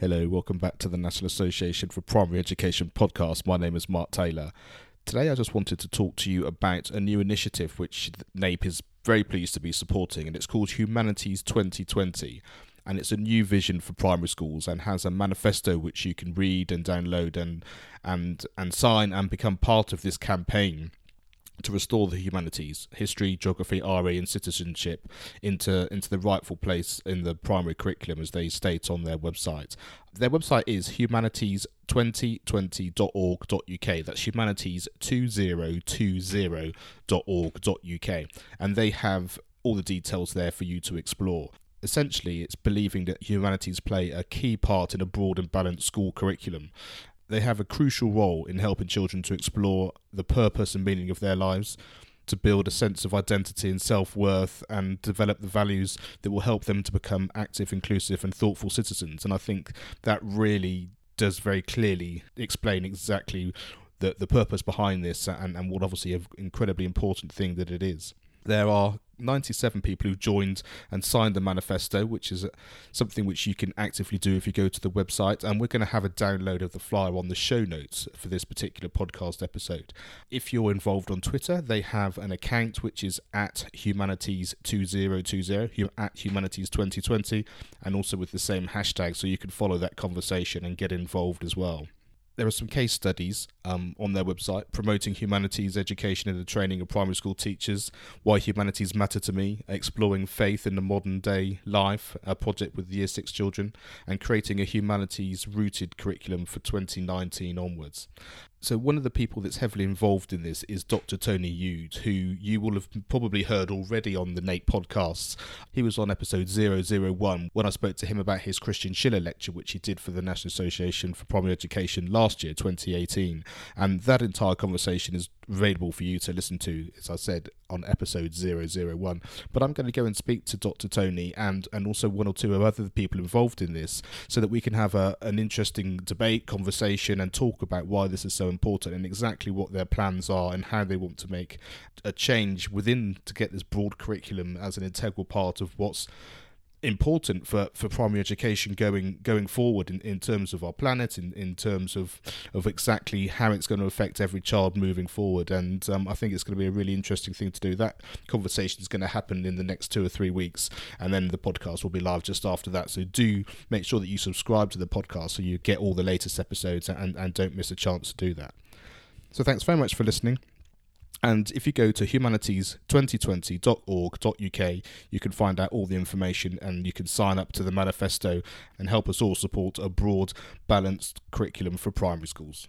Hello, welcome back to the National Association for Primary Education podcast. My name is Mark Taylor. Today, I just wanted to talk to you about a new initiative which NAPE is very pleased to be supporting, and it's called Humanities 2020. And it's a new vision for primary schools and has a manifesto which you can read and download and and and sign and become part of this campaign to restore the humanities, history, geography, RE, and citizenship into into the rightful place in the primary curriculum, as they state on their website. Their website is humanities2020.org.uk. That's humanities2020.org.uk, and they have all the details there for you to explore. Essentially, it's believing that humanities play a key part in a broad and balanced school curriculum, they have a crucial role in helping children to explore the purpose and meaning of their lives, to build a sense of identity and self worth, and develop the values that will help them to become active, inclusive, and thoughtful citizens. And I think that really does very clearly explain exactly the, the purpose behind this and, and what obviously an incredibly important thing that it is. There are 97 people who joined and signed the manifesto, which is something which you can actively do if you go to the website. And we're going to have a download of the flyer on the show notes for this particular podcast episode. If you're involved on Twitter, they have an account which is at humanities2020, at humanities2020, and also with the same hashtag, so you can follow that conversation and get involved as well there are some case studies um, on their website promoting humanities education and the training of primary school teachers, why humanities matter to me, exploring faith in the modern day life, a project with year six children, and creating a humanities rooted curriculum for 2019 onwards. So one of the people that's heavily involved in this is Dr. Tony Eaude, who you will have probably heard already on the NAPE podcasts. He was on episode 001 when I spoke to him about his Christian Schiller lecture, which he did for the National Association for Primary Education last year, 2018. And that entire conversation is available for you to listen to, as I said, on episode 001. But I'm going to go and speak to Dr. Tony and, and also one or two of other people involved in this so that we can have a, an interesting debate, conversation, and talk about why this is so important and exactly what their plans are and how they want to make a change within to get this broad curriculum as an integral part of what's important for, for primary education going going forward in, in terms of our planet in, in terms of of exactly how it's going to affect every child moving forward. And um, I think it's going to be a really interesting thing to do. That conversation is going to happen in the next two or three weeks and then the podcast will be live just after that. So do make sure that you subscribe to the podcast so you get all the latest episodes and, and don't miss a chance to do that. So thanks very much for listening and if you go to humanities2020.org.uk, you can find out all the information and you can sign up to the manifesto and help us all support a broad, balanced curriculum for primary schools.